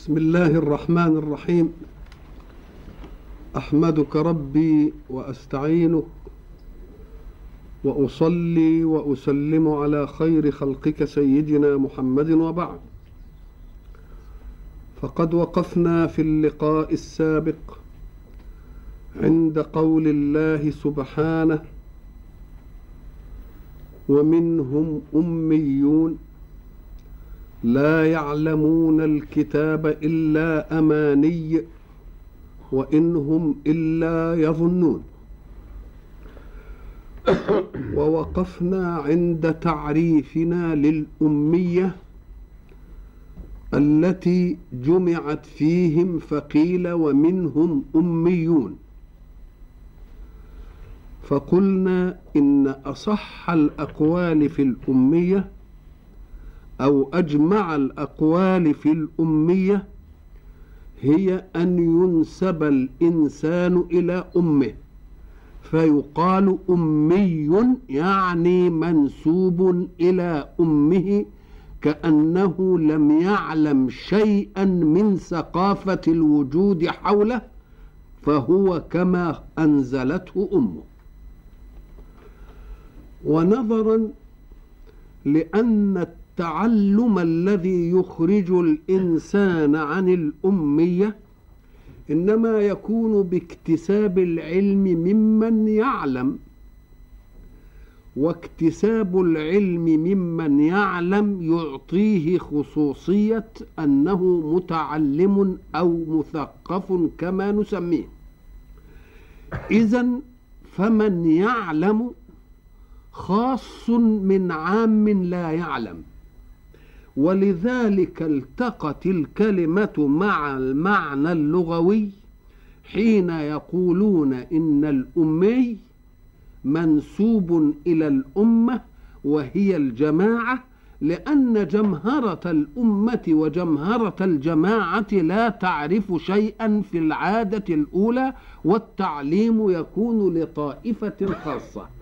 بسم الله الرحمن الرحيم. أحمدك ربي وأستعينك وأصلي وأسلم على خير خلقك سيدنا محمد وبعد. فقد وقفنا في اللقاء السابق عند قول الله سبحانه ومنهم أميون لا يعلمون الكتاب إلا أماني وإن هم إلا يظنون. ووقفنا عند تعريفنا للأمية التي جمعت فيهم فقيل ومنهم أميون. فقلنا إن أصح الأقوال في الأمية أو أجمع الأقوال في الأمية هي أن ينسب الإنسان إلى أمه فيقال أمي يعني منسوب إلى أمه كأنه لم يعلم شيئا من ثقافة الوجود حوله فهو كما أنزلته أمه. ونظرا لأن التعلم الذي يخرج الإنسان عن الأمية إنما يكون باكتساب العلم ممن يعلم واكتساب العلم ممن يعلم يعطيه خصوصية أنه متعلم أو مثقف كما نسميه. اذا فمن يعلم خاص من عام لا يعلم. ولذلك التقت الكلمة مع المعنى اللغوي حين يقولون إن الأمي منسوب إلى الأمة وهي الجماعة لأن جمهرة الأمة وجمهرة الجماعة لا تعرف شيئا في العادة الأولى والتعليم يكون لطائفة خاصة.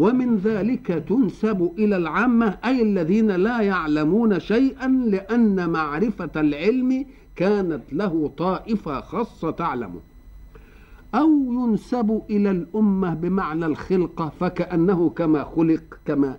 ومن ذلك تنسب إلى العامة أي الذين لا يعلمون شيئا لأن معرفة العلم كانت له طائفة خاصة تعلمه أو ينسب إلى الأمة بمعنى الخلقة فكأنه كما خلق كما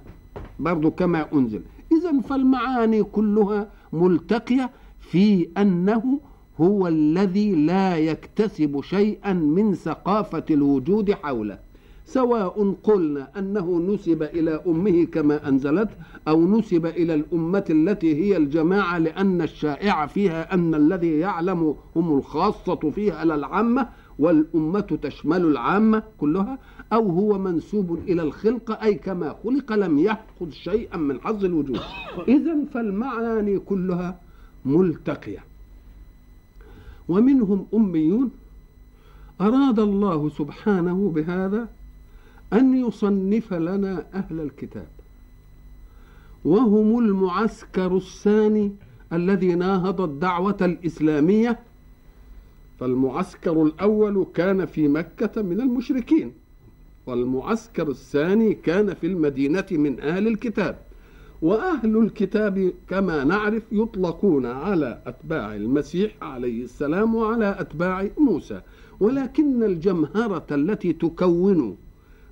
برضو كما أنزل. إذا فالمعاني كلها ملتقية في أنه هو الذي لا يكتسب شيئا من ثقافة الوجود حوله. سواء قلنا أنه نسب إلى أمه كما أنزلت أو نسب إلى الأمة التي هي الجماعة لأن الشائع فيها أن الذي يعلم هم الخاصة فيها لا العامة والأمة تشمل العامة كلها أو هو منسوب إلى الخلقه أي كما خلق لم يأخذ شيئا من حظ الوجود. اذا فالمعاني كلها ملتقية. ومنهم أميون. أراد الله سبحانه بهذا أن يصنف لنا أهل الكتاب. وهم المعسكر الثاني الذي ناهض الدعوة الإسلامية. فالمعسكر الأول كان في مكة من المشركين. والمعسكر الثاني كان في المدينة من أهل الكتاب. وأهل الكتاب كما نعرف يطلقون على أتباع المسيح عليه السلام وعلى أتباع موسى. ولكن الجمهرة التي تكون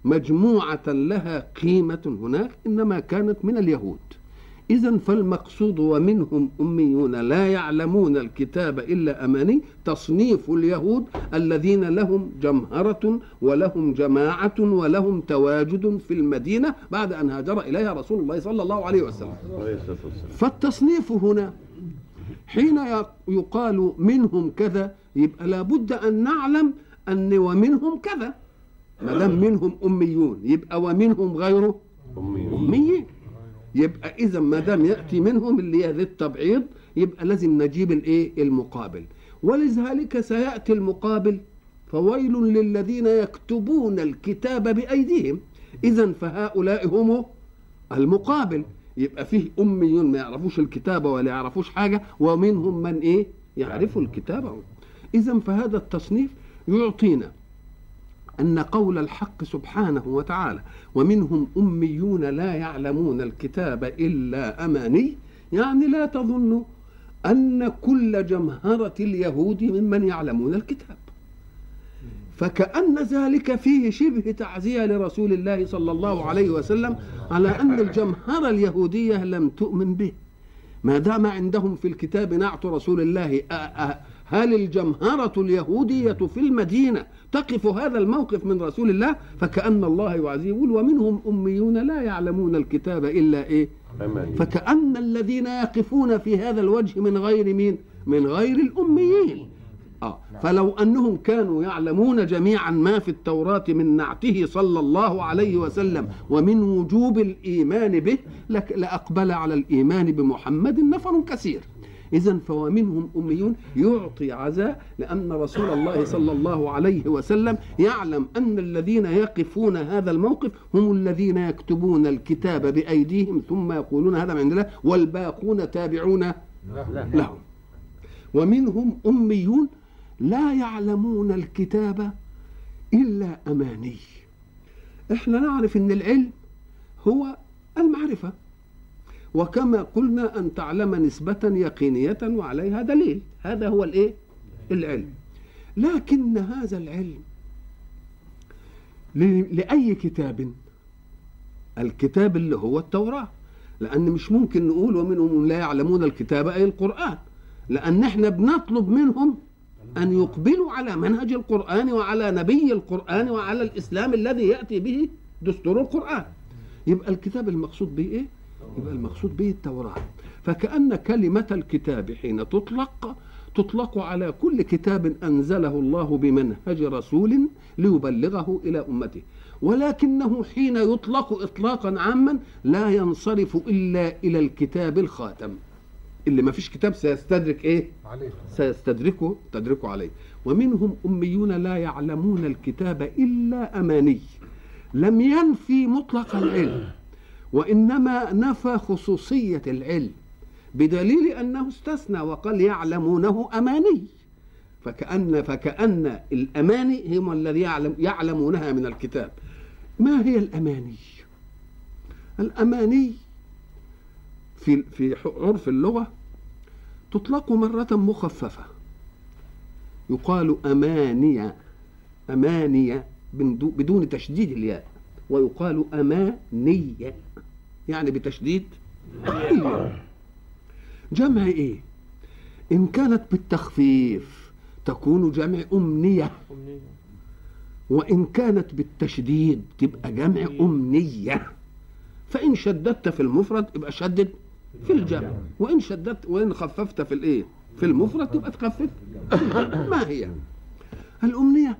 مجموعة لها قيمة هناك إنما كانت من اليهود. إذا فالمقصود ومنهم أميون لا يعلمون الكتاب إلا أماني تصنيف اليهود الذين لهم جمهرة ولهم جماعة ولهم تواجد في المدينة بعد أن هاجر إليها رسول الله صلى الله عليه وسلم. فالتصنيف هنا حين يقال منهم كذا يبقى لابد أن نعلم أن ومنهم كذا. ما دام منهم أميون يبقى ومنهم غيره؟ اميين يبقى إذا ما دام يأتي منهم اللي هي للتبعيض يبقى لازم نجيب الإيه؟ المقابل. ولذلك سيأتي المقابل فويل للذين يكتبون الكتاب بأيديهم. إذا فهؤلاء هم المقابل. يبقى فيه أميون ما يعرفوش الكتابه ولا يعرفوش حاجة ومنهم من إيه؟ يعرفوا الكتابه إذا فهذا التصنيف يعطينا أن قول الحق سبحانه وتعالى ومنهم أميون لا يعلمون الكتاب إلا أماني يعني لا تظنوا أن كل جمهرة اليهود ممن يعلمون الكتاب. فكأن ذلك فيه شبه تعزية لرسول الله صلى الله عليه وسلم على أن الجمهرة اليهودية لم تؤمن به. ما دام عندهم في الكتاب نعت رسول الله هل الجمهرة اليهودية في المدينة تقف هذا الموقف من رسول الله فكأن الله يعزيه يقول ومنهم أميون لا يعلمون الكتاب إلا إيه؟ فكأن الذين يقفون في هذا الوجه من غير مين؟ من غير الأميين. آه. فلو أنهم كانوا يعلمون جميعا ما في التوراة من نعته صلى الله عليه وسلم ومن وجوب الإيمان به لأقبل على الإيمان بمحمد نفر كثير. إذا فومنهم أميون يعطي عزاء لأن رسول الله صلى الله عليه وسلم يعلم أن الذين يقفون هذا الموقف هم الذين يكتبون الكتاب بأيديهم ثم يقولون هذا من عند الله والباقون تابعون لهم. ومنهم أميون لا يعلمون الكتاب إلا أماني. إحنا نعرف إن العلم هو المعرفة. وكما قلنا أن تعلم نسبة يقينية وعليها دليل. هذا هو الإيه؟ العلم. لكن هذا العلم لأي كتاب؟ الكتاب اللي هو التوراة. لأن مش ممكن نقول ومنهم لا يعلمون الكتاب أي القرآن. لأن إحنا بنطلب منهم أن يقبلوا على منهج القرآن وعلى نبي القرآن وعلى الإسلام الذي يأتي به دستور القرآن. يبقى الكتاب المقصود به إيه؟ يبقى المقصود به التوراة. فكأن كلمة الكتاب حين تطلق تطلق على كل كتاب أنزله الله بمنهج رسول ليبلغه إلى أمته. ولكنه حين يطلق إطلاقا عاما لا ينصرف إلا إلى الكتاب الخاتم. اللي ما فيش كتاب سيستدرك إيه؟ عليه. سيستدركه تدركه عليه. ومنهم أميون لا يعلمون الكتاب إلا أماني. لم ينفي مطلق العلم وإنما نفى خصوصية العلم بدليل أنه استثنى وقال يعلمونه أماني. فكأن فكأن الأماني هم الذي يعلم يعلمونها من الكتاب. ما هي الأماني؟ الأماني في في عرف اللغة تطلق مرة مخففة. يقال أمانية أمانية بدون تشديد الياء ويقال أمانية يعني بتشديد جمع إيه؟ إن كانت بالتخفيف تكون جمع أمنية. وإن كانت بالتشديد تبقى جمع أمنية. فإن شددت في المفرد يبقى شدد في الجمع. وإن شددت وإن خففت في الإيه؟ في المفرد تبقى تخفف. ما هي؟ الأمنية.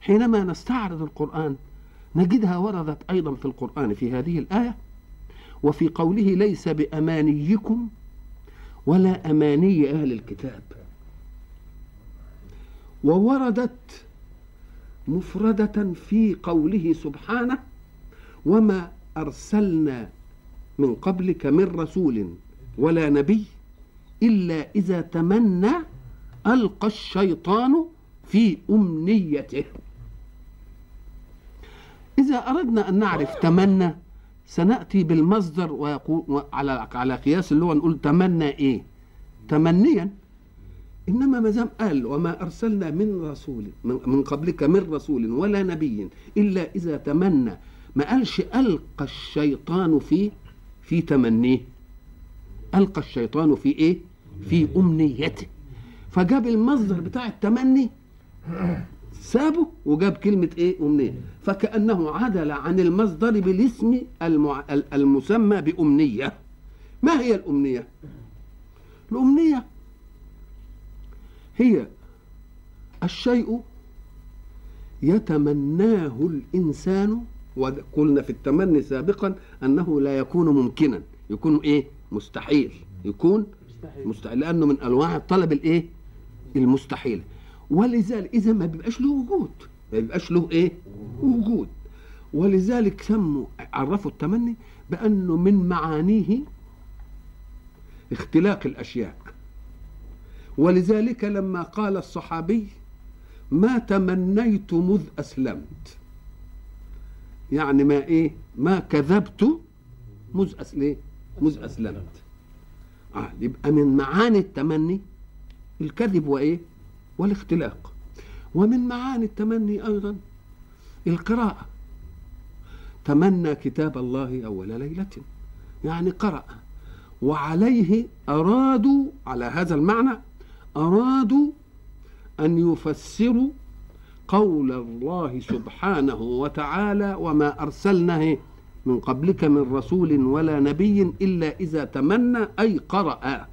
حينما نستعرض القرآن نجدها وردت أيضا في القرآن في هذه الآية. وفي قوله ليس بأمانيكم ولا أماني أهل الكتاب. ووردت مفردة في قوله سبحانه وما أرسلنا من قبلك من رسول ولا نبي إلا إذا تمنى ألقى الشيطان في أمنيته. إذا أردنا أن نعرف تمنى سنأتي بالمصدر ويقول على على قياس اللي هو نقول تمنى إيه؟ تمنيا. إنما ما دام قال وما أرسلنا من رسول من قبلك من رسول ولا نبي إلا إذا تمنى. ما قالش ألقى الشيطان في في تمنيه. ألقى الشيطان في إيه؟ في أمنيته. فجاب المصدر بتاع التمني. سابه وجاب كلمة إيه؟ أمنية. فكأنه عدل عن المصدر بالاسم المع... المسمى بأمنية. ما هي الأمنية؟ الأمنية هي الشيء يتمناه الإنسان وقلنا في التمني سابقا أنه لا يكون ممكنا. يكون إيه؟ مستحيل. يكون مستحيل, مستحيل. لأنه من أنواع الطلب الإيه؟ المستحيل. ولذلك إذا ما بيبقاش له وجود. ما بيبقاش له إيه؟ وجود. ولذلك سموا عرفوا التمني بأنه من معانيه اختلاق الأشياء. ولذلك لما قال الصحابي ما تمنيت مذ أسلمت. يعني ما إيه؟ ما كذبت مذ أسلمت مذ أسلمت. آه يبقى من معاني التمني الكذب وايه والاختلاق. ومن معاني التمني أيضا القراءة. تمنى كتاب الله أول ليلة. يعني قرأ. وعليه أرادوا على هذا المعنى أرادوا أن يفسروا قول الله سبحانه وتعالى وما ارسلنا من قبلك من رسول ولا نبي إلا إذا تمنى أي قرأ.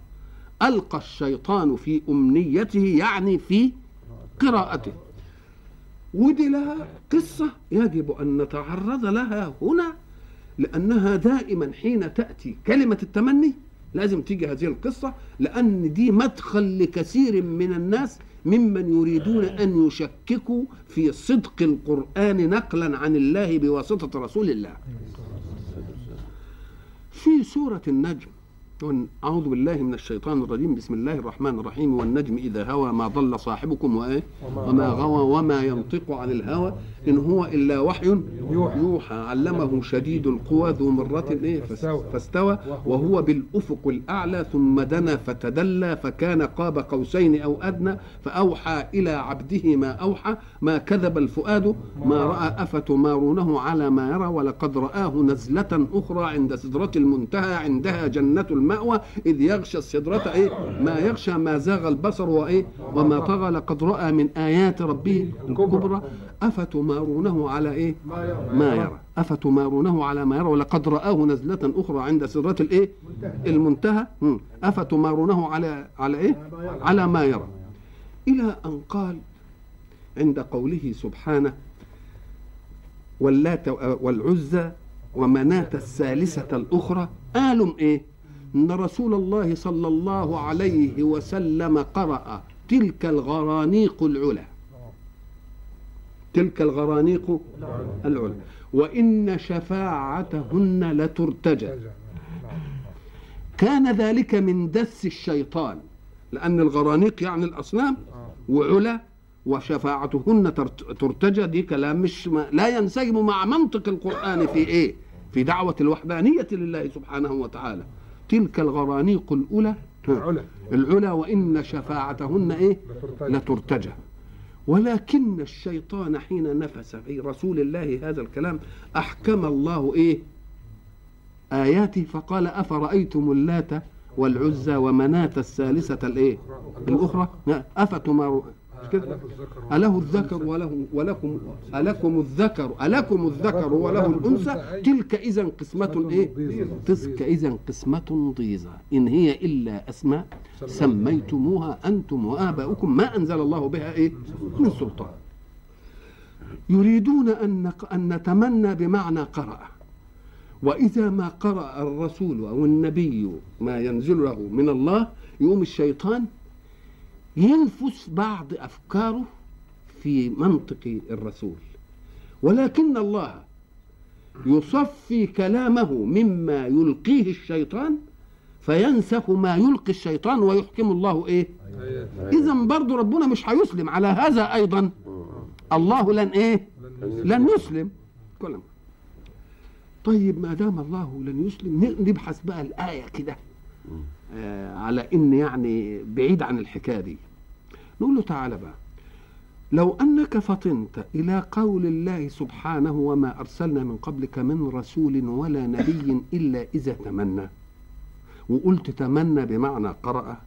ألقى الشيطان في أمنيته يعني في قراءته. ودي لها قصة يجب أن نتعرض لها هنا لأنها دائما حين تأتي كلمة التمني لازم تيجي هذه القصة لأن دي مدخل لكثير من الناس ممن يريدون أن يشككوا في صدق القرآن نقلا عن الله بواسطة رسول الله. في سورة النجم أعوذ بالله من الشيطان الرجيم. بسم الله الرحمن الرحيم. والنجم إذا هوى ما ضل صاحبكم وإيه؟ وما غوى. وما ينطق عن الهوى. إن هو إلا وحي يوحى. علمه شديد القوى ذو مرة إيه؟ فاستوى. وهو بالأفق الأعلى ثم دنا فتدلى فكان قاب قوسين أو أدنى فأوحى إلى عبده ما أوحى. ما كذب الفؤاد ما رأى أفتمارونه على ما يرى. ولقد رآه نزلة أخرى عند سدرة المنتهى. عندها جنة المأوى إذ يغشى السدرة إيه؟ ما يغشى ما زاغ البصر وإيه؟ وما طغى لقد رأى من آيات ربه الكبرى. أفتمارونه على إيه؟ ما يرى. أفتمارونه على ما يرى. ولقد رآه نزلة أخرى عند سدرة الإيه؟ المنتهى. أفتمارونه على على إيه؟ على ما يرى. إلى أن قال عند قوله سبحانه واللات والعزى ومناة الثالثة الأخرى. قالوا إيه؟ إن رسول الله صلى الله عليه وسلم قرأ تلك الغرانيق العلا تلك الغرانيق العلا وإن شفاعتهن لترتجى. كان ذلك من دس الشيطان لأن الغرانيق يعني الأصنام وعلا وشفاعتهن ترتجى. دي كلام مش ما لا ينسجم مع منطق القرآن في إيه؟ في دعوة الوحدانية لله سبحانه وتعالى. تلك الغرانيق الأولى العلا. العلا وإن شفاعتهن إيه؟ لترتجى. ولكن الشيطان حين نفس في رسول الله هذا الكلام أحكم الله إيه؟ آياته فقال أفرأيتم اللات والعزى ومناة الثالثة الإيه؟ الأخرى؟ أفتمارون كده أله الذكر وله ولكم ألكم الذكر ألكم الذكر وله الأنثى. تلك إذا قسمة إيه؟ تلك إذا قسمة ضيزى إن هي إلا أسماء سميتموها أنتم وآباؤكم. ما أنزل الله بها إيه؟ من سلطان. يريدون أن أن نتمنى بمعنى قرأ. وإذا ما قرأ الرسول أو النبي ما ينزل له من الله يقوم الشيطان ينفس بعض أفكاره في منطق الرسول. ولكن الله يصفي كلامه مما يلقيه الشيطان فينسخ ما يلقي الشيطان ويحكم الله إيه؟ اذا برضه ربنا مش هيسلم. على هذا أيضا الله لن إيه؟ لن يسلم. كلام طيب ما دام الله لن يسلم نبحث بقى الآية كده. على إن يعني بعيد عن الحكاية دي. نقول له تعالى بقى. لو أنك فطنت إلى قول الله سبحانه وما أرسلنا من قبلك من رسول ولا نبي إلا إذا تمنى. وقلت تمنى بمعنى قرأ.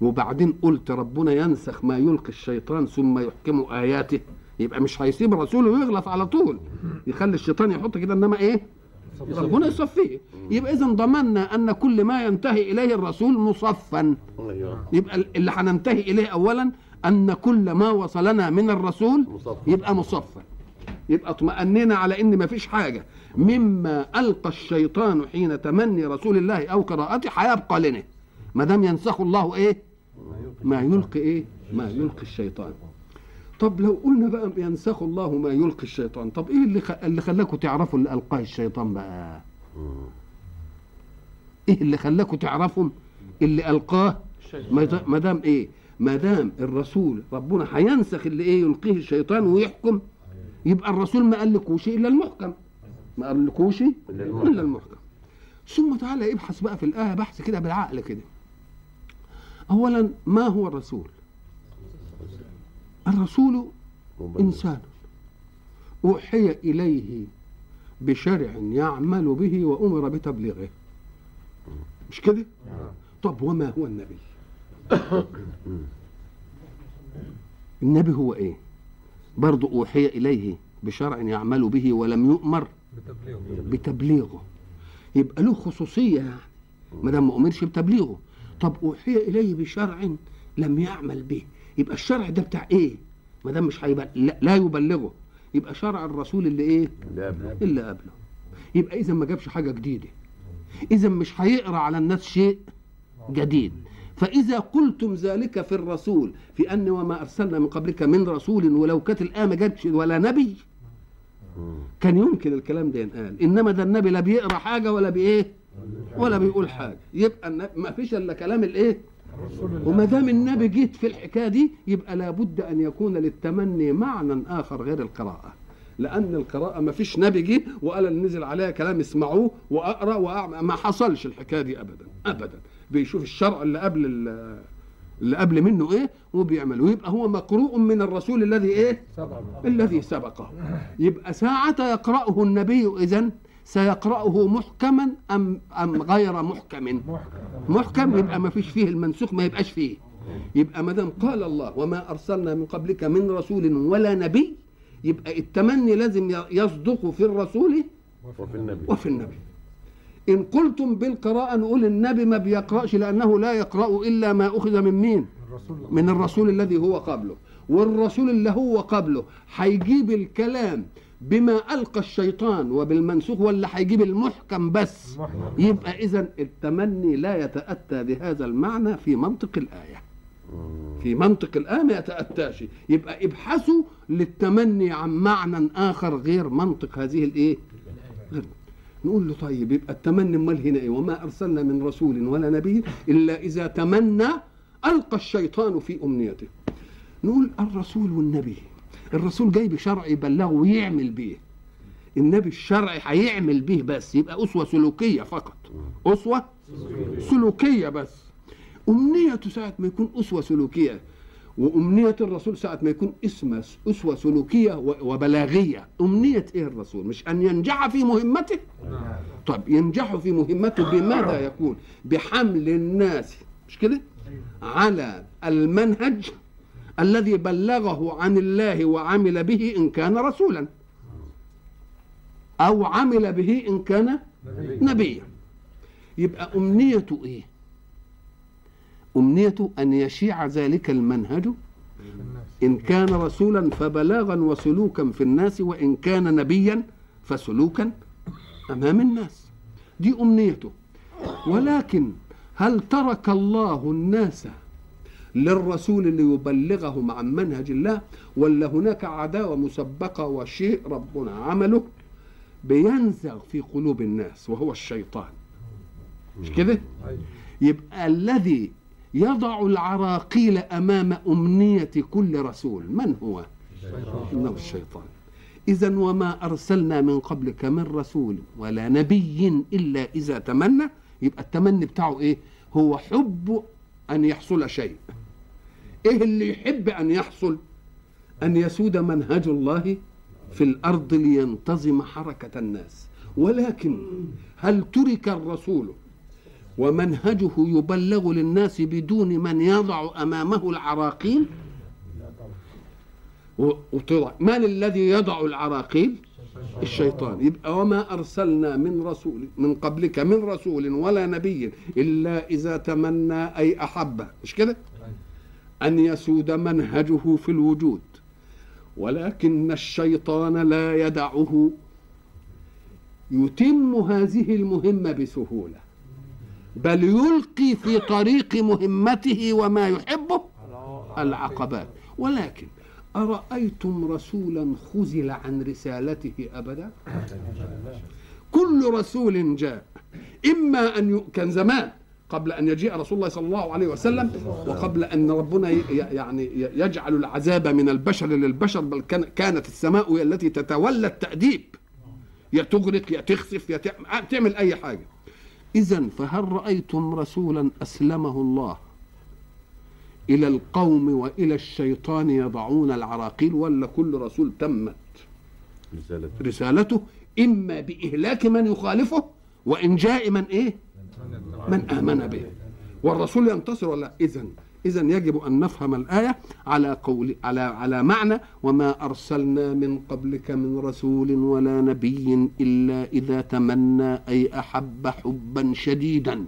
وبعدين قلت ربنا ينسخ ما يلقي الشيطان ثم يحكم آياته. يبقى مش هيسيب رسوله ويغلط على طول. يخلي الشيطان يحط كده إنما إيه؟ ربنا يصفيه يبقى إذا ضمننا أن كل ما ينتهي إليه الرسول مصفا. يبقى اللي هننتهي إليه اولا أن كل ما وصلنا من الرسول يبقى مصفا. يبقى اطمأننا على إن ما فيش حاجة. مما ألقى الشيطان حين تمني رسول الله أو قراءته هيبقى لنا. ما دام ينسخ الله إيه؟ ما يلقي إيه؟ ما يلقي الشيطان. طب لو قلنا بقى ينسخ الله ما يلقي الشيطان طب إيه اللي خ... اللي خلاكم تعرفوا اللي القاه الشيطان بقى؟ إيه اللي خلاكم تعرفوا اللي ألقاه؟ ما دام إيه؟ ما دام الرسول ربنا هينسخ اللي إيه؟ يلقيه الشيطان ويحكم يبقى الرسول ما قالكوش إلا المحكم. ما قالكوش إلا المحكم. ثم تعالى ابحث بقى في الآية بحث كده بالعقل كده. اولا ما هو الرسول؟ الرسول إنسان. أوحي إليه بشرع يعمل به وأمر بتبليغه. مش كده؟ طب وما هو النبي؟ النبي هو إيه؟ برضه أوحي إليه بشرع يعمل به ولم يؤمر بتبليغه. يبقى له خصوصية يعني ما دام ما أمرش بتبليغه. طب أوحي إليه بشرع لم يعمل به. يبقى الشرع ده بتاع إيه؟ ما دام مش هيبقى لا, لا يبلغه. يبقى شرع الرسول اللي إيه؟ اللي قبله. يبقى اذا ما جابش حاجة جديدة. اذا مش هيقرأ على الناس شيء جديد. فإذا قلتم ذلك في الرسول في أن وما أرسلنا من قبلك من رسول ولو كانت الآية ما جاتش ولا نبي. كان يمكن الكلام ده ينقال. إنما ده النبي لا بيقرأ حاجة ولا بإيه؟ ولا بيقول حاجة. يبقى ما فيش إلا كلام الإيه؟ وما دام النبي جيت في الحكاية دي يبقى لابد أن يكون للتمني معنى آخر غير القراءة. لأن القراءة ما فيش نبي جه وقال اللي نزل عليها كلام اسمعوه وأقرأ وأعمل. ما حصلش الحكاية دي أبدا أبدا. بيشوف الشرع اللي قبل اللي قبل منه إيه وبيعمله. يبقى هو مقروء من الرسول الذي إيه؟ الذي سبقه. يبقى ساعة يقرأه النبي إذن سيقرأه محكما أم أم غير محكم؟ محكم. يبقى ما فيش فيه المنسوخ ما يبقاش فيه. يبقى ما دام قال الله وما أرسلنا من قبلك من رسول ولا نبي يبقى التمني لازم يصدق في الرسول وفي النبي. وفي النبي. إن قلتم بالقراءة نقول النبي ما بيقرأش لأنه لا يقرأ إلا ما أخذ من مين؟ من الرسول الذي هو قبله. والرسول اللي هو قبله هيجيب الكلام بما ألقى الشيطان وبالمنسوخ ولا هيجيب المحكم بس. يبقى إذا التمني لا يتأتى بهذا المعنى في منطق الآية. في منطق الآية ما يتأتاش. يبقى ابحثوا للتمني عن معنى آخر غير منطق هذه الإيه؟ غير. نقول له طيب يبقى التمني أمال هنا إيه؟ وما أرسلنا من رسول ولا نبي إلا إذا تمنى ألقى الشيطان في أمنيته. نقول الرسول والنبي. الرسول جاي بشرع يبلغه ويعمل به النبي الشرع هيعمل به بس يبقى أسوة سلوكية فقط. أسوة سلوكية بس. امنيته ساعة ما يكون أسوة سلوكية وأمنية الرسول ساعة ما يكون اسمه أسوة سلوكية وبلاغية. أمنية إيه الرسول؟ مش أن ينجح في مهمته؟ طب ينجح في مهمته بماذا يكون؟ بحمل الناس. مش كده؟ على المنهج الذي بلغه عن الله وعمل به إن كان رسولا. أو عمل به إن كان نبيا. يبقى أمنيته إيه؟ أمنيته أن يشيع ذلك المنهج إن كان رسولا فبلاغا وسلوكا في الناس وإن كان نبيا فسلوكا أمام الناس. دي أمنيته. ولكن هل ترك الله الناس للرسول اللي يبلغهم عن منهج الله ولا هناك عداوة مسبقة وشيء ربنا عمله بينزغ في قلوب الناس وهو الشيطان. مش كده؟ يبقى الذي يضع العراقيل أمام أمنية كل رسول من هو؟ إنه الشيطان. اذا وما أرسلنا من قبلك من رسول ولا نبي إلا إذا تمنى يبقى التمني بتاعه إيه؟ هو حب أن يحصل شيء. إيه اللي يحب أن يحصل؟ أن يسود منهج الله في الأرض لينتظم حركة الناس. ولكن هل ترك الرسول ومنهجه يبلغ للناس بدون من يضع أمامه العراقيل؟ وطلع. من الذي يضع العراقيل؟ الشيطان. يبقى وما أرسلنا من رسول من قبلك من رسول ولا نبي إلا إذا تمنى أي أحب. مش كده؟ أن يسود منهجه في الوجود ولكن الشيطان لا يدعه يتم هذه المهمة بسهولة بل يلقي في طريق مهمته وما يحبه العقبات ولكن أرأيتم رسولا خزل عن رسالته أبدا كل رسول جاء إما أن. كان زمان قبل أن يجيء رسول الله صلى الله عليه وسلم وقبل أن ربنا. يعني يجعل العذاب من البشر للبشر بل كان... كانت السماء هي التي تتولى التأديب. يا تغرق يا تخسف يا تعمل أي حاجة. إذا فهل رأيتم رسولا أسلمه الله إلى القوم وإلى الشيطان يضعون العراقيل ولا كل رسول تمت رسالة رسالته؟ إما بإهلاك من يخالفه وإنجاء من إيه؟ من آمن به. والرسول ينتصر ولا؟ إذا إذا يجب أن نفهم الآية على قول على على معنى وما أرسلنا من قبلك من رسول ولا نبي إلا إذا تمنى أي أحب حبا شديدا.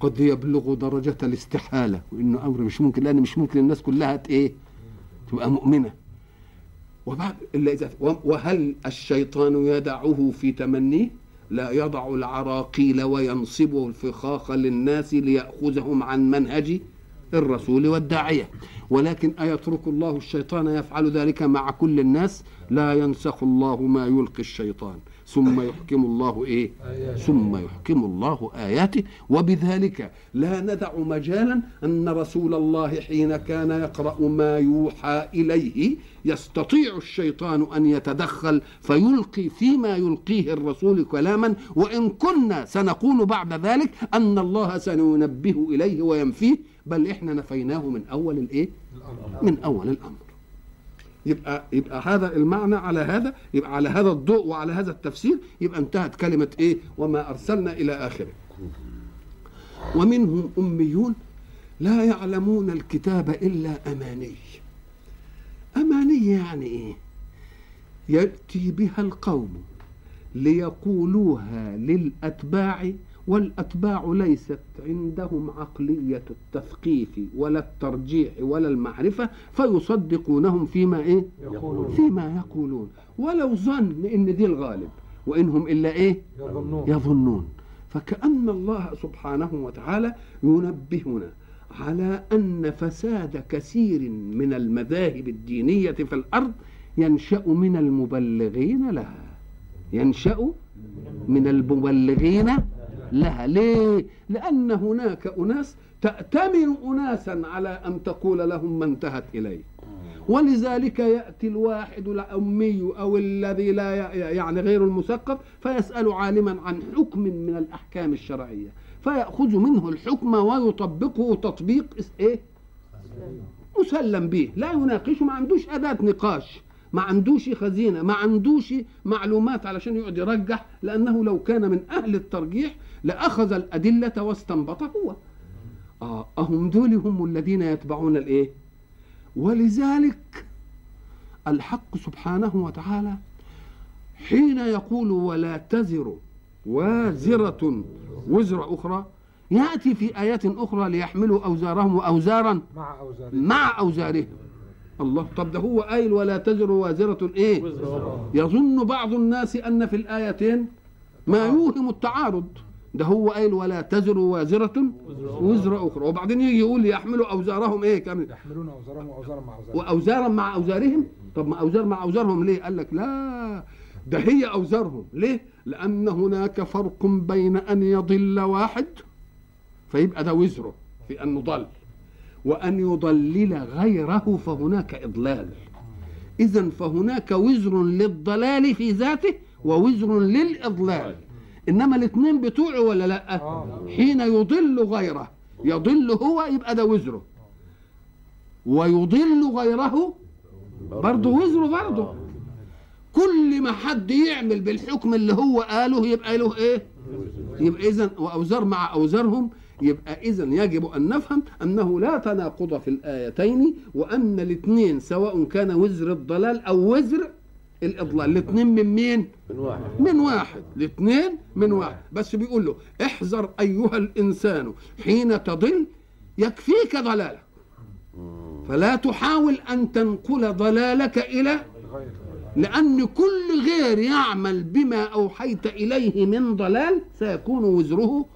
قد يبلغ درجة الاستحالة. وإنه أمر مش ممكن لأن مش ممكن الناس كلها إيه؟ تبقى مؤمنة. وبعد إلا إذا وهل الشيطان يدعه في تمنيه؟ لا يضع العراقيل وينصب الفخاخ للناس ليأخذهم عن منهج الرسول والداعية. ولكن أيترك الله الشيطان يفعل ذلك مع كل الناس؟ لا ينسخ الله ما يلقي الشيطان. ثم يحكم الله إيه؟ ثم يحكم الله آياته. وبذلك لا ندع مجالا أن رسول الله حين كان يقرأ ما يوحى إليه يستطيع الشيطان أن يتدخل فيلقي فيما يلقيه الرسول كلاما. وإن كنا سنقول بعد ذلك أن الله سينبه إليه وينفيه. بل إحنا نفيناه من أول الإيه؟ من أول الأمر. يبقى يبقى هذا المعنى على هذا يبقى على هذا الضوء وعلى هذا التفسير يبقى انتهت كلمة إيه؟ وما أرسلنا إلى آخره. ومنهم أميون لا يعلمون الكتاب إلا أماني. أماني يعني إيه؟ يأتي بها القوم ليقولوها للأتباع والأتباع ليست عندهم عقلية التثقيف ولا الترجيح ولا المعرفة فيصدقونهم فيما إيه؟ يقولون. فيما يقولون. ولو ظن إن دي الغالب وإنهم إلا إيه؟ يظنون. يظنون. فكأن الله سبحانه وتعالى ينبهنا على أن فساد كثير من المذاهب الدينية في الأرض ينشأ من المبلغين لها. ينشأ من المبلغين لها. ليه؟ لأن هناك أناس تأتمن أناسا على أن تقول لهم ما انتهت إليه. ولذلك يأتي الواحد الأمي أو الذي لا يعني غير المثقف فيسأل عالما عن حكم من الأحكام الشرعية. فيأخذ منه الحكم ويطبقه تطبيق إيه؟ مسلم به. لا يناقشه ما عندوش أداة نقاش ما عندوش خزينة ما عندوش معلومات علشان يقعد يرجح لأنه لو كان من أهل الترجيح لأخذ الأدلة واستنبط هو. آه أهم دول هم الذين يتبعون الإيه؟ ولذلك الحق سبحانه وتعالى حين يقول ولا تزر وازرة وزر أخرى يأتي في آيات أخرى ليحملوا أوزارهم وأوزارا مع أوزارهم. مع أوزارهم. الله طب ده هو قايل ولا تزر وازرة إيه؟ يظن بعض الناس أن في الآيتين ما يوهم التعارض. ده هو قايل ولا تزر وازرة وزر أخرى. وبعدين يجي يقول يحملوا أوزارهم إيه كامل؟ يحملون أوزارهم وأوزارا مع أوزارهم. واوزارا مع أوزارهم؟ طب ما أوزار مع أوزارهم ليه؟ قال لك لا ده هي أوزارهم. ليه؟ لأن هناك فرق بين أن يضل واحد فيبقى ده وزره في انه ضل وأن يضلل غيره فهناك إضلال. اذا فهناك وزر للضلال في ذاته ووزر للإضلال. إنما الاثنين بتوعه ولا لأ؟ آه. حين يضل غيره. يضل هو يبقى ده وزره. ويضل غيره برضه وزره برضه. كل ما حد يعمل بالحكم اللي هو قاله يبقى له إيه؟ يبقى اذا وأوزار مع أوزارهم يبقى اذا يجب أن نفهم أنه لا تناقض في الآيتين وأن الاثنين سواء كان وزر الضلال أو وزر الإضلال. الاثنين من مين؟ من واحد. من واحد. الاثنين من واحد. بس بيقول له احذر أيها الإنسان حين تضل يكفيك ضلالك. فلا تحاول أن تنقل ضلالك إلى لأن كل غير يعمل بما أوحيت إليه من ضلال سيكون وزره.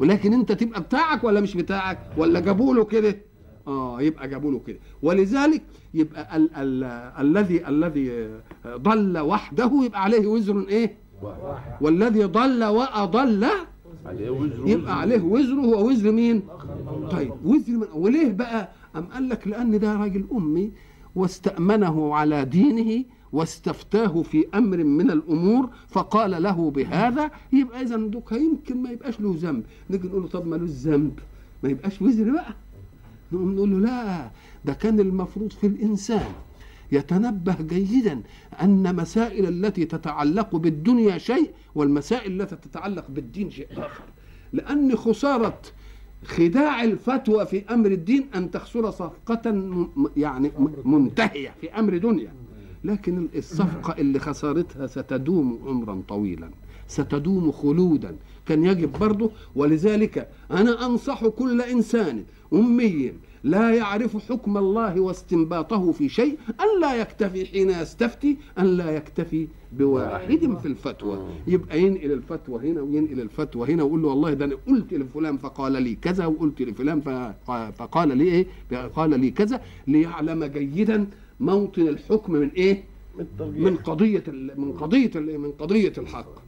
ولكن أنت تبقى بتاعك ولا مش بتاعك؟ ولا جابوا له كده؟ آه يبقى جابوا له كده. ولذلك يبقى ال ال الذي الذي ضل وحده يبقى عليه وزر إيه؟ واحد والذي ضل وأضل عليه وزر يبقى عليه وزره هو وزر مين؟ طيب وزر من وليه بقى؟ أم قال لك لأن ده راجل أمي واستأمنه على دينه واستفتاه في أمر من الأمور فقال له بهذا يبقى إذا دوك يمكن ما يبقاش له ذنب. نيجي نقول له طب مالوش ذنب ما يبقاش وزر بقى. نقول له لا ده كان المفروض في الإنسان يتنبه جيدا أن مسائل التي تتعلق بالدنيا شيء والمسائل التي تتعلق بالدين شيء آخر. لأن خسارة خداع الفتوى في أمر الدين أن تخسر صفقة م- يعني م- منتهية في أمر دنيا. لكن الصفقة اللي خسارتها ستدوم عمرا طويلا ستدوم خلودا. كان يجب برضه ولذلك أنا أنصح كل إنسان أمي لا يعرف حكم الله واستنباطه في شيء أن لا يكتفي حين يستفتي أن لا يكتفي بواحد في الفتوى. يبقى ينقل الفتوى هنا وينقل الفتوى هنا ويقول له والله ده أنا قلت لفلان فقال لي كذا وقلت لفلان فق- فقال لي إيه؟ قال لي كذا ليعلم جيدا موطن الحكم من إيه؟ من قضية من قضية من قضية الحق.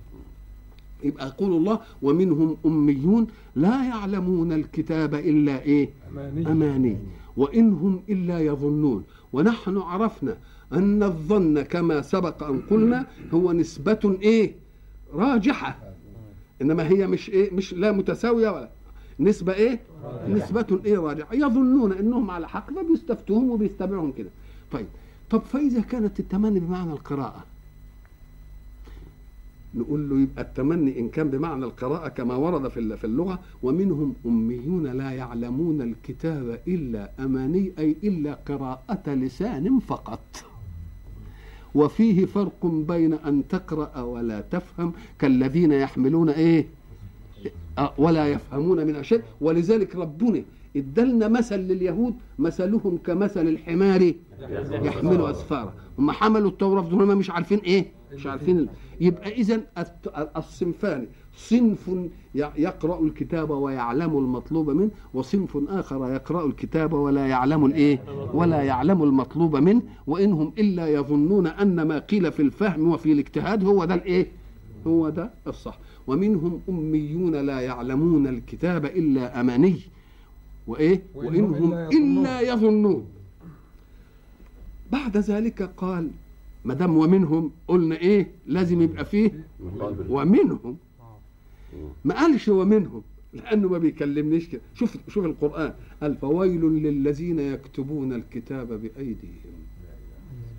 يبقى يقول الله ومنهم أميون لا يعلمون الكتاب إلا إيه؟ أماني أماني وإن هم إلا يظنون. ونحن عرفنا أن الظن كما سبق أن قلنا هو نسبة إيه؟ راجحة. إنما هي مش إيه؟ مش لا متساوية ولا نسبة إيه؟ نسبة إيه راجحة؟ يظنون إنهم على حق فبيستفتوهم وبيتبعهم كده. طيب. طب فإذا كانت التمني بمعنى القراءة نقول له يبقى التمني إن كان بمعنى القراءة كما ورد في في اللغة ومنهم أميون لا يعلمون الكتاب إلا أماني أي إلا قراءة لسان فقط. وفيه فرق بين أن تقرأ ولا تفهم كالذين يحملون إيه؟ ولا يفهمون من شيء. ولذلك ربنا ادلنا مثل لليهود مثلهم كمثل الحمار يحملوا اسفارا هم حملوا التوراة ظهورهم مش عارفين إيه؟ مش عارفين يبقى اذا الصنفان صنف يقرأ الكتاب ويعلم المطلوب منه وصنف آخر يقرأ الكتاب ولا يعلم الإيه؟ ولا يعلم المطلوب منه وانهم إلا يظنون أن ما قيل في الفهم وفي الاجتهاد هو ده الإيه؟ هو ده الصح. ومنهم أميون لا يعلمون الكتاب إلا أماني. وإيه؟ وإنهم. إلا يظنون. بعد ذلك قال ما دام ومنهم قلنا إيه لازم يبقى فيه ومنهم. ما قالش ومنهم لأنه ما بيكلمنيش كده. شوف شوف القرآن. قال فويل للذين يكتبون الكتاب بأيديهم.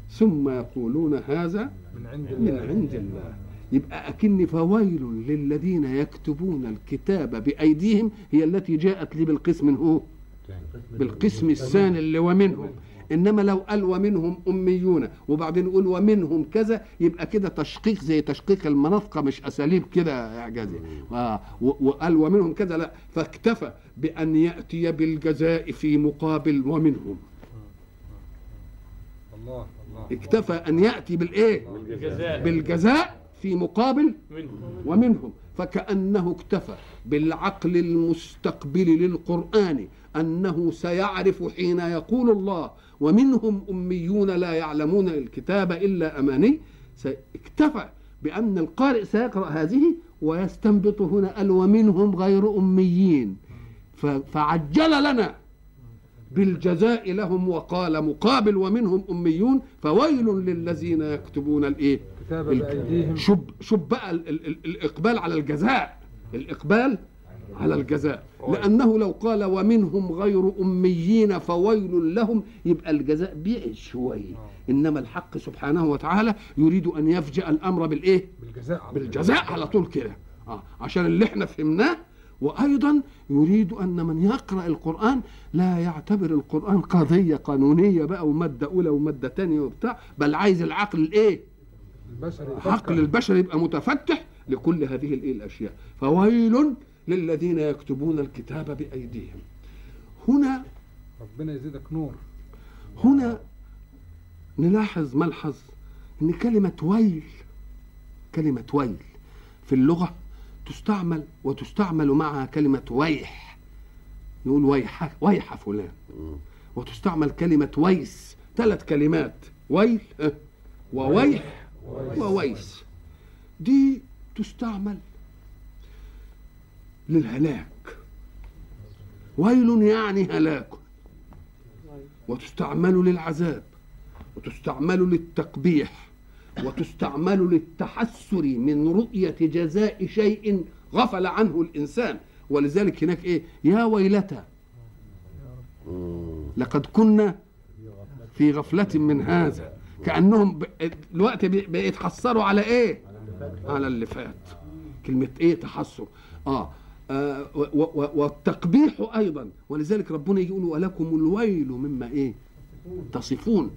ثم يقولون هذا من عند من الله. عند الله. يبقى أكن فويل للذين يكتبون الكتاب بأيديهم هي التي جاءت لي بالقسم من هو؟ بالقسم الثاني اللي ومنهم إنما لو قال ومنهم أميون وبعدين يقول ومنهم كذا يبقى كده تشقيق زي تشقيق المناطق مش أساليب كده إعجازي. آه وقال ومنهم كذا لا. فاكتفى بأن يأتي بالجزاء في مقابل ومنهم. الله الله اكتفى أن يأتي بالايه الجزاء بالجزاء في مقابل منهم. ومنهم. فكأنه اكتفى بالعقل المستقبل للقرآن أنه سيعرف حين يقول الله ومنهم أميون لا يعلمون الكتاب إلا أماني. اكتفى بأن القارئ سيقرأ هذه ويستنبط هنا قال ومنهم غير أميين. فعجل لنا بالجزاء لهم وقال مقابل ومنهم أميون. فويل للذين يكتبون الإيه؟ شوف شوف بقى ال ال ال الإقبال على الجزاء. الإقبال على الجزاء. لأنه لو قال ومنهم غير أميين فويل لهم يبقى الجزاء بعد شوية إنما الحق سبحانه وتعالى يريد أن يفجأ الأمر بالإيه؟ بالجزاء على بالجزاء على طول كده. آه. عشان اللي إحنا فهمناه. وأيضا يريد أن من يقرأ القرآن لا يعتبر القرآن قضية قانونية بقى ومادة أولى ومادة ثانية وبتاع بل عايز العقل الايه البشر عقل البشر يبقى متفتح لكل هذه الايه الأشياء. فويل للذين يكتبون الكتاب بأيديهم. هنا ربنا يزيدك نور. هنا نلاحظ ملحظ إن كلمة ويل كلمة ويل في اللغة تستعمل وتستعمل معها كلمة ويح. نقول ويح ويح فلان. وتستعمل كلمة ويس ثلاث كلمات. ويل وويح وويس. دي تستعمل للهلاك ويل يعني هلاك. وتستعمل للعذاب وتستعمل للتقبيح وتستعمل للتحسر من رؤية جزاء شيء غفل عنه الإنسان. ولذلك هناك إيه؟ يا ويلتى. لقد كنا في غفلة من هذا. كأنهم الوقت بي- بيتحسروا على إيه؟ على اللي فات كلمة إيه؟ تحسر. آه. والتقبيح أيضا. ولذلك ربنا يقول ولكم الويل مما إيه؟ تصفون.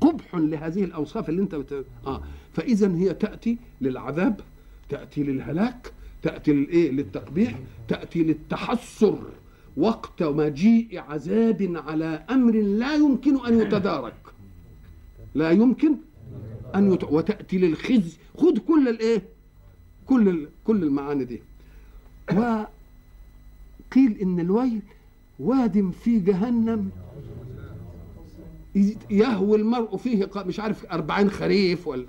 قبح لهذه الأوصاف اللي أنت بت... آه. فاذا هي تأتي للعذاب تأتي للهلاك تأتي للايه للتقبيح تأتي للتحسر وقت مجيء عذاب على أمر لا يمكن أن يتدارك. لا يمكن أن يت... وتأتي للخزي. خذ كل الإيه؟ كل ال... كل المعاني دي. وقيل إن الويل واد في جهنم. يهوي المرء فيه مش عارف أربعين خريف ولا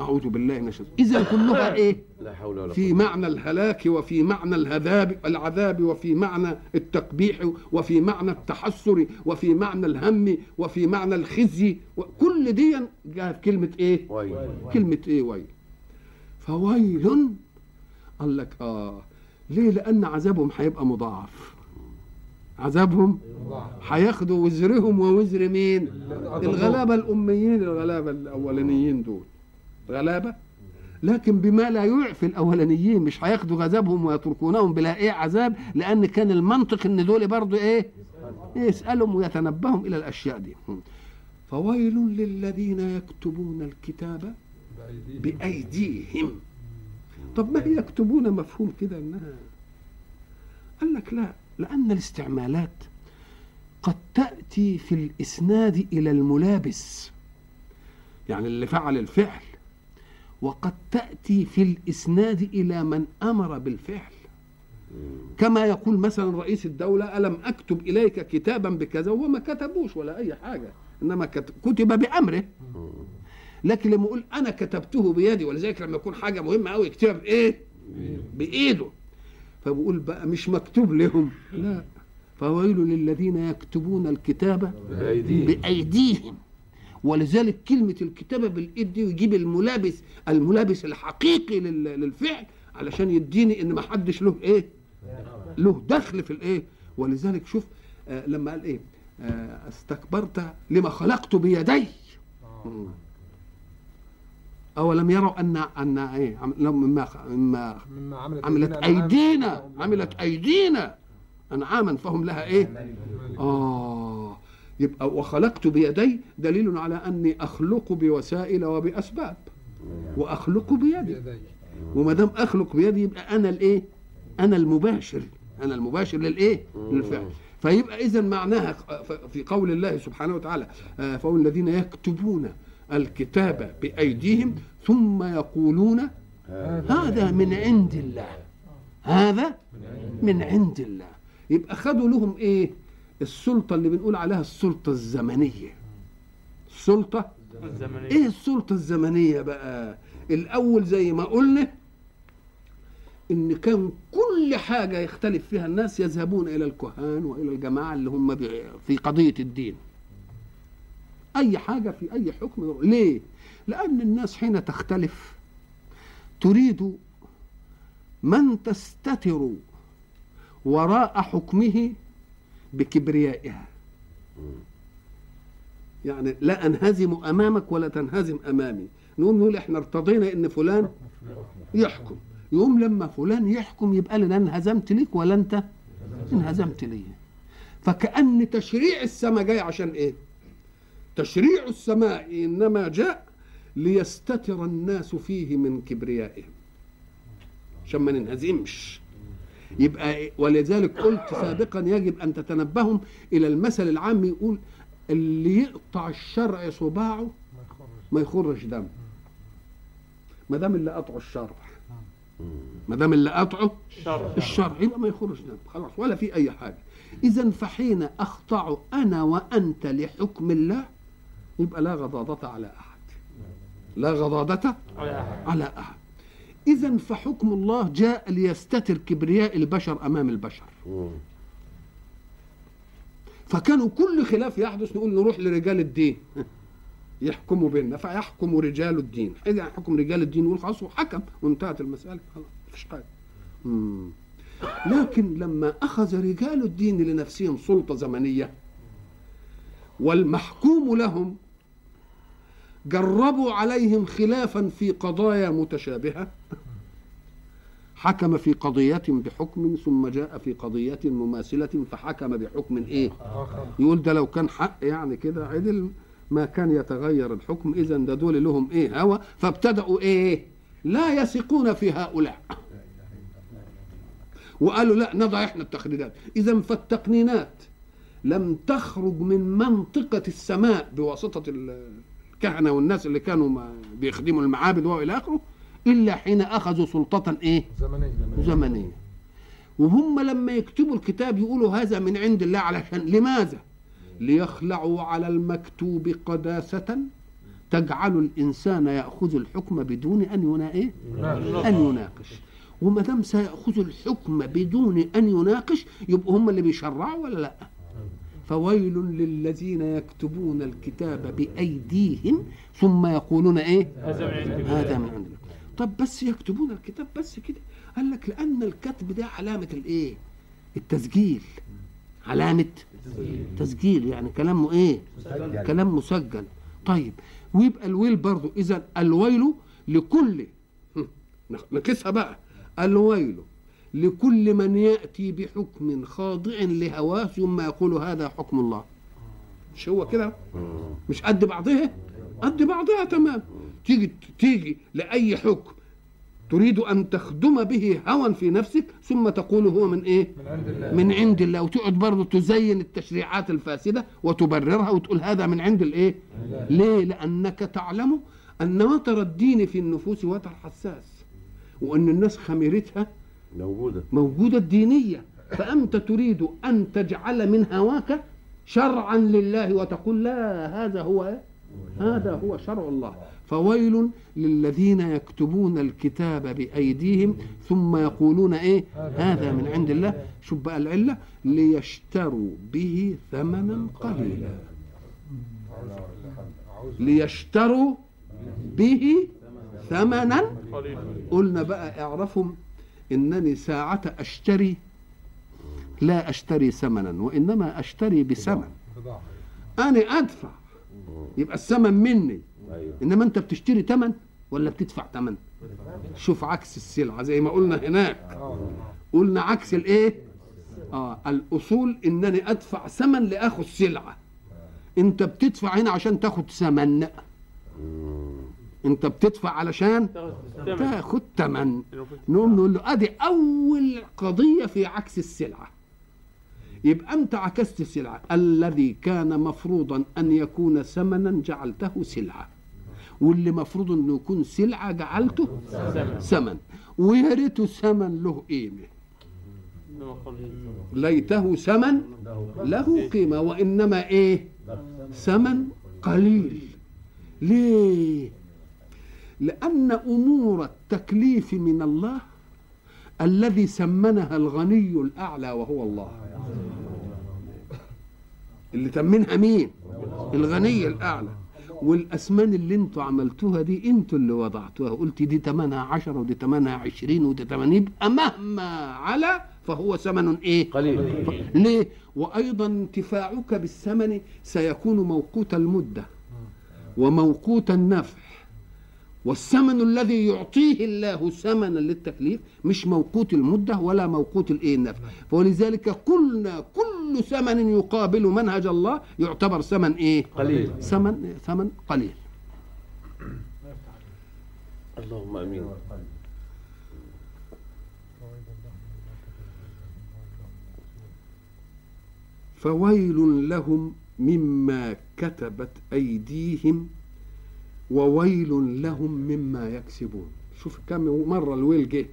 أعوذ بالله من الشيطان. إذا كلها إيه؟ لا حول ولا في معنى الهلاك وفي معنى الهذاب العذاب وفي معنى التقبيح وفي معنى التحسر وفي معنى الهم وفي معنى الخزي. وكل دي جاء في كلمة إيه؟ ويل. كلمة إيه ويل؟ فويل. قال لك آه ليه؟ لأن عذابهم هيبقى مضاعف. عذابهم هياخدوا وزرهم ووزر مين؟ الغلابة الأميين الغلابة الأولانيين دول. غلابة. لكن بما لا يعفي الأولانيين مش هياخدوا غذابهم ويتركونهم بلا إيه عذاب؟ لأن كان المنطق إن دول برضو إيه؟ يسألهم ويتنبههم إلى الأشياء دي. فويل للذين يكتبون الكتاب بأيديهم. بأيديهم طب ما هي يكتبون مفهوم كده إنها؟ قال لك لا لأن الاستعمالات قد تأتي في الإسناد إلى الملابس يعني اللي فعل الفعل وقد تأتي في الإسناد إلى من أمر بالفعل. كما يقول مثلا رئيس الدولة ألم أكتب إليك كتابا بكذا وهو ما كتبوش ولا أي حاجة إنما كت- كتب بأمره. لكن لما يقول أنا كتبته بيدي ولذلك لما يكون حاجة مهمة أوي يكتبها بإيه؟ بإيده. فبقول بقى مش مكتوب لهم. لا. فويل للذين يكتبون الكتاب بأيديهم. بأيديهم. ولذلك كلمة الكتابة بالإيد دي يجيب الملابس الملابس الحقيقي لل- للفعل علشان يديني إن ما حدش له إيه؟ له دخل في الإيه؟ ولذلك شوف آه لما قال إيه؟ آه أستكبرت لما خلقت بيدي. مم. أولم يروا أن أن إيه مما مما مما عملت عملت أيدينا أيدينا. عملت أيدينا أنعاما فهم لها إيه آه يبقى وخلقت بيدي دليل على أني أخلق بوسائل وبأسباب وأخلق بيدي بيدي وما دام أخلق بيدي يبقى أنا الإيه؟ أنا المباشر أنا المباشر للإيه؟ للفعل فيبقى إذا معناها في قول الله سبحانه وتعالى آه، فهم الذين يكتبون الكتاب بأيديهم ثم يقولون هذا من عند الله. هذا من عند الله. يبقى خدوا لهم إيه؟ السلطة اللي بنقول عليها السلطة الزمنية. السلطة؟ الزمنية. إيه السلطة الزمنية بقى؟ الأول زي ما قلنا إن كان كل حاجة يختلف فيها الناس يذهبون إلى الكهان وإلى الجماعة اللي هم في قضية الدين. أي حاجة في أي حكم. ليه؟ لأن الناس حين تختلف تريد من تستتر وراء حكمه بكبريائها. يعني لا أنهزم أمامك ولا تنهزم أمامي. نقوم نقول إحنا ارتضينا إن فلان يحكم. يقوم لما فلان يحكم يبقى لا انهزمت ليك ولا أنت انهزمت لي فكأن تشريع السماء جاي عشان إيه؟ تشريع السماء إنما جاء ليستتر الناس فيه من كبريائهم. عشان ما ننهزمش يبقى؟ ولذلك قلت سابقا يجب أن تتنبهوا إلى المثل العام يقول اللي يقطع الشرع صباعه ما يخرج دم. ما دام اللي قطعه الشرع. ما دام اللي قطعه الشر الشرع. يبقى ما يخرج دم. خلاص ولا في أي حاجة. اذا فحين اخضع أنا وأنت لحكم الله يبقى لا غضاضة على أحد. لا غضاضة على أحد. على أحد. اذا فحكم الله جاء ليستتر كبرياء البشر أمام البشر. فكانوا كل خلاف يحدث نقول نروح لرجال الدين. يحكموا بيننا فيحكم رجال الدين. إذا حكم رجال الدين يقول خلاص وحكم وانتهت المسألة خلاص مفيش حاجة. مم. لكن لما أخذ رجال الدين لنفسهم سلطة زمنية والمحكوم لهم جربوا عليهم خلافا في قضايا متشابهة. حكم في قضية بحكم ثم جاء في قضية مماثلة فحكم بحكم إيه؟ يقول ده لو كان حق يعني كده عدل ما كان يتغير الحكم. اذا ده دول لهم إيه؟ هوى. فابتدأوا إيه؟ لا يثقون في هؤلاء. وقالوا لا نضع إحنا التقنينات اذا فالتقنينات لم تخرج من منطقة السماء بواسطة الكهنة والناس اللي كانوا بيخدموا المعابد والى آخره إلا حين أخذوا سلطة إيه؟ زمنية. زمنية. وهم لما يكتبوا الكتاب يقولوا هذا من عند الله علشان لماذا؟ ليخلعوا على المكتوب قداسة تجعل الإنسان يأخذ الحكم بدون أن ينا إيه؟ أن يناقش. وما دام سيأخذ الحكم بدون أن يناقش يبقوا هم اللي بيشرعوا ولا لأ؟ فويل للذين يكتبون الكتاب بأيديهم ثم يقولون إيه؟ هذا من عند الله. هذا من عند الله. طب بس يكتبون الكتاب بس كده. قال لك لأن الكتب ده علامة الإيه؟ التسجيل. علامة تسجيل. يعني كلامه إيه؟ كلام مسجل. طيب ويبقى الويل برضو اذا الويل لكل. نقيسها بقى. الويل. لكل من يأتي بحكم خاضع لهواه ثم يقول هذا حكم الله. مش هو كده؟ مش قد بعضها؟ قد بعضها تمام. تيجي تيجي لأي حكم تريد أن تخدم به هوى في نفسك ثم تقول هو من إيه؟ من عند الله. من عند الله. وتقعد برضه تزين التشريعات الفاسدة وتبررها وتقول هذا من عند الإيه؟ ليه؟ لأنك تعلم أن وتر الدين في النفوس وتر حساس وأن الناس خميرتها موجودة. موجودة الدينية فأنت تريد أن تجعل من هواك شرعا لله وتقول لا هذا هو هذا هو شرع الله. فويل للذين يكتبون الكتاب بأيديهم ثم يقولون إيه؟ هذا من عند الله. شوف بقى العلة ليشتروا به ثمنا قليلا. ليشتروا به ثمنا قلنا بقى اعرفوا إنني ساعة أشتري لا أشتري ثمنا وإنما أشتري بثمن. أنا أدفع. يبقى الثمن مني. أيوه. إنما أنت بتشتري ثمن ولا بتدفع ثمن؟ شوف عكس السلعة زي ما قلنا هناك. قلنا عكس الإيه؟ آه الأصول إنني أدفع ثمن لآخذ سلعة. أنت بتدفع هنا عشان تاخد ثمن. انت بتدفع علشان تاخد ثمن نقوم نقول له ادي اول قضية في عكس السلعة. يبقى انت عكست السلعة. الذي كان مفروضا أن يكون ثمنا جعلته سلعة. واللي مفروض إنه يكون سلعة جعلته ثمن. ويا ريته ثمن له قيمة. ليته ثمن له قيمة. وإنما إيه؟ ثمن قليل. ليه؟ لأن أمور التكليف من الله الذي سمنها الغني الأعلى وهو الله. اللي تمنها مين؟ الغني الأعلى. والاسمان اللي أنتوا عملتوها دي أنتوا اللي وضعتوها. قلت دي تمنها عشرة ودي تمنها عشرين ودي تمنها يبقى مهما على فهو ثمن إيه؟ قليل. ف- ليه؟ وأيضا انتفاعك بالثمن سيكون موقوت المدة وموقوت النفع. والثمن الذي يعطيه الله ثمنا للتكليف مش موقوت المدة ولا موقوت الإيه النفع. فولذلك قلنا كل ثمن يقابل منهج الله يعتبر ثمن إيه؟ قليل. ثمن ثمن قليل. اللهم آمين. فويل لهم مما كتبت أيديهم وويل لهم مما يكسبون. شوف كم مرة الويل جه.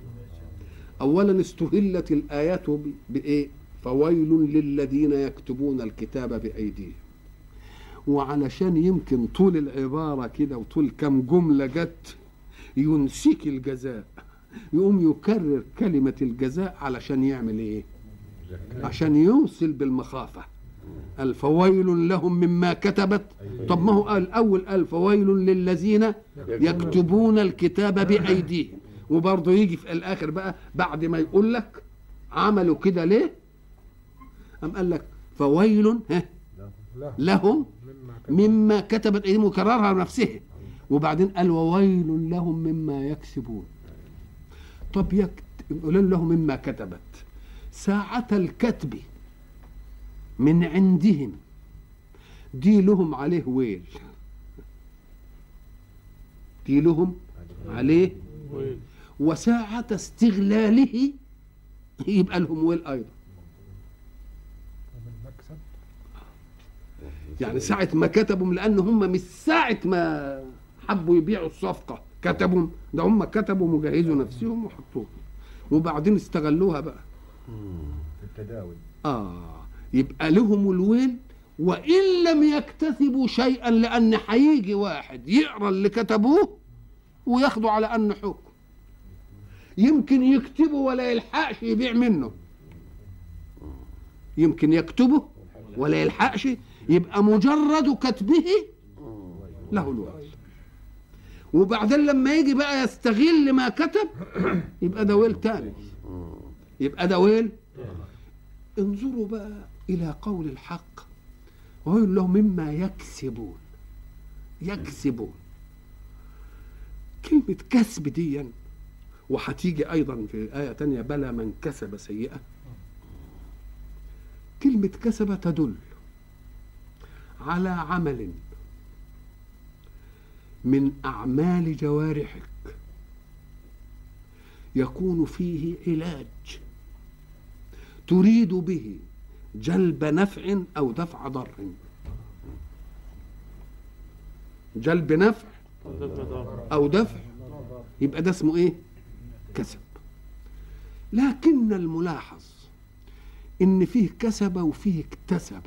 اولا استهلت الآيات ب- بإيه؟ فويل للذين يكتبون الكتاب بأيديهم. وعلشان يمكن طول العبارة كده وطول كم جملة جت ينسيك الجزاء. يقوم يكرر كلمة الجزاء علشان يعمل إيه؟ عشان يوصل بالمخافة. قال فويل لهم مما كتبت. طب ما هو قال أول قال فويل للذين يكتبون. الكتاب بأيديهم. وبرضه يجي في الآخر بقى بعد ما يقول لك عملوا كده ليه؟ أم قال لك فويل ها له لهم مما كتب مما كتبت أيديهم وكررها نفسه وبعدين قال وويل لهم مما يكسبون. طب يكت... ويل لهم مما كتبت. ساعة الكتب من عندهم. دي لهم عليه ويل. دي لهم عليه وساعة استغلاله يبقى لهم ويل أيضا. يعني ساعة ما كتبوا لأن هم مش ساعة ما حبوا يبيعوا الصفقة. كتبوا ده هم كتبوا مجهزوا نفسهم وحطوها وبعدين استغلوها بقى. في التداول. آه. يبقى لهم الويل وإن لم يكتسبوا شيئا لأن هيجي واحد يقرأ اللي كتبوه وياخدوا على أنه حكم. يمكن يكتبوا ولا يلحقش يبيع منه. يمكن يكتبه ولا يلحقش يبقى مجرد كتبه له الويل. وبعدين لما يجي بقى يستغل ما كتب يبقى ده ويل تاني. يبقى ده ويل. انظروا بقى إلى قول الحق. ويقول له مما يكسبون. يكسبون. كلمة كسب دي وهتيجي أيضا في آية تانية بلى من كسب سيئة. كلمة كسب تدل على عمل من أعمال جوارحك. يكون فيه علاج تريد به جلب نفع أو دفع ضر. جلب نفع أو دفع يبقى ده اسمه إيه؟ كسب. لكن الملاحظ إن فيه كسب وفيه اكتسب.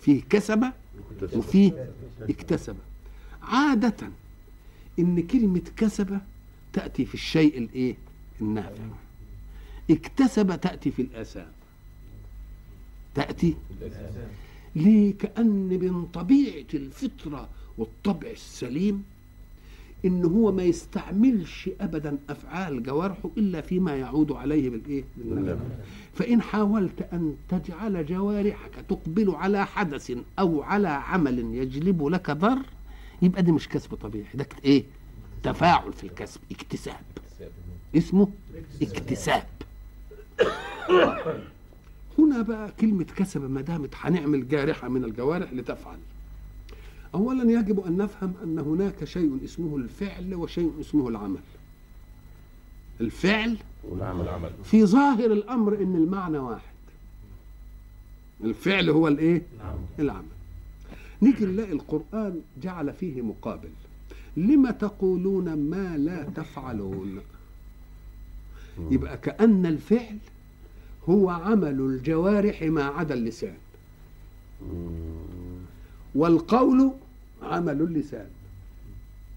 فيه كسب وفيه اكتسب. عادة إن كلمة كسب تأتي في الشيء الإيه؟ النافع. اكتسب تأتي في الآثام. تأتي ليه؟ كأن من طبيعة الفطرة والطبع السليم إن هو ما يستعملش أبدا أفعال جوارحه إلا فيما يعود عليه بالإيه؟ فإن حاولت أن تجعل جوارحك تقبل على حدث أو على عمل يجلب لك ضر يبقى دي مش كسب طبيعي. ده إيه؟ تفاعل في الكسب اكتساب. اسمه اكتساب. هنا بقى كلمة كسب ما دامت هنعمل جارحة من الجوارح لتفعل. أولا يجب أن نفهم أن هناك شيء اسمه الفعل وشيء اسمه العمل. الفعل والعمل عمل. في ظاهر الأمر أن المعنى واحد. الفعل هو الإيه؟ العمل. نيجي نلاقي القرآن جعل فيه مقابل. لم تقولون ما لا تفعلون؟ يبقى كأن الفعل هو عمل الجوارح ما عدا اللسان. والقول عمل اللسان.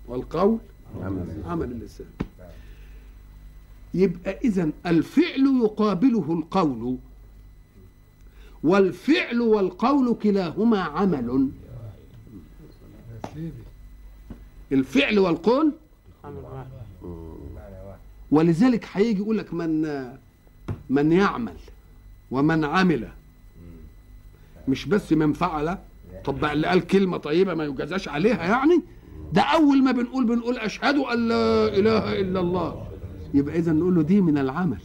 والقول عمل عمل اللسان. يبقى إذا الفعل يقابله القول والفعل والقول كلاهما عمل. يا سيدي. الفعل والقول ولذلك هيجي يقول لك من من يعمل ومن عمل. مش بس من فعل. طب اللي قال كلمة طيبة ما يجازاش عليها يعني؟ ده أول ما بنقول بنقول أشهد أن لا إله إلا الله. يبقى اذا نقول له دي من العمل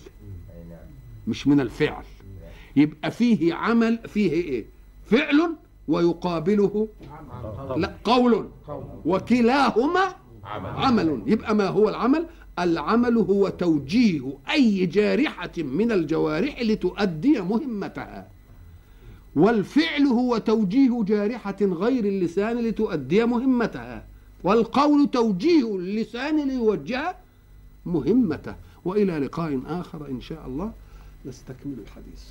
نعم. مش من الفعل. يبقى فيه عمل فيه إيه؟ فعل ويقابله لا قول. وكلاهما عمل. يبقى ما هو العمل؟ العمل هو توجيه أي جارحة من الجوارح لتؤدي مهمتها. والفعل هو توجيه جارحة غير اللسان لتؤدي مهمتها. والقول توجيه اللسان ليوجه مهمته. وإلى لقاء آخر إن شاء الله. نستكمل الحديث.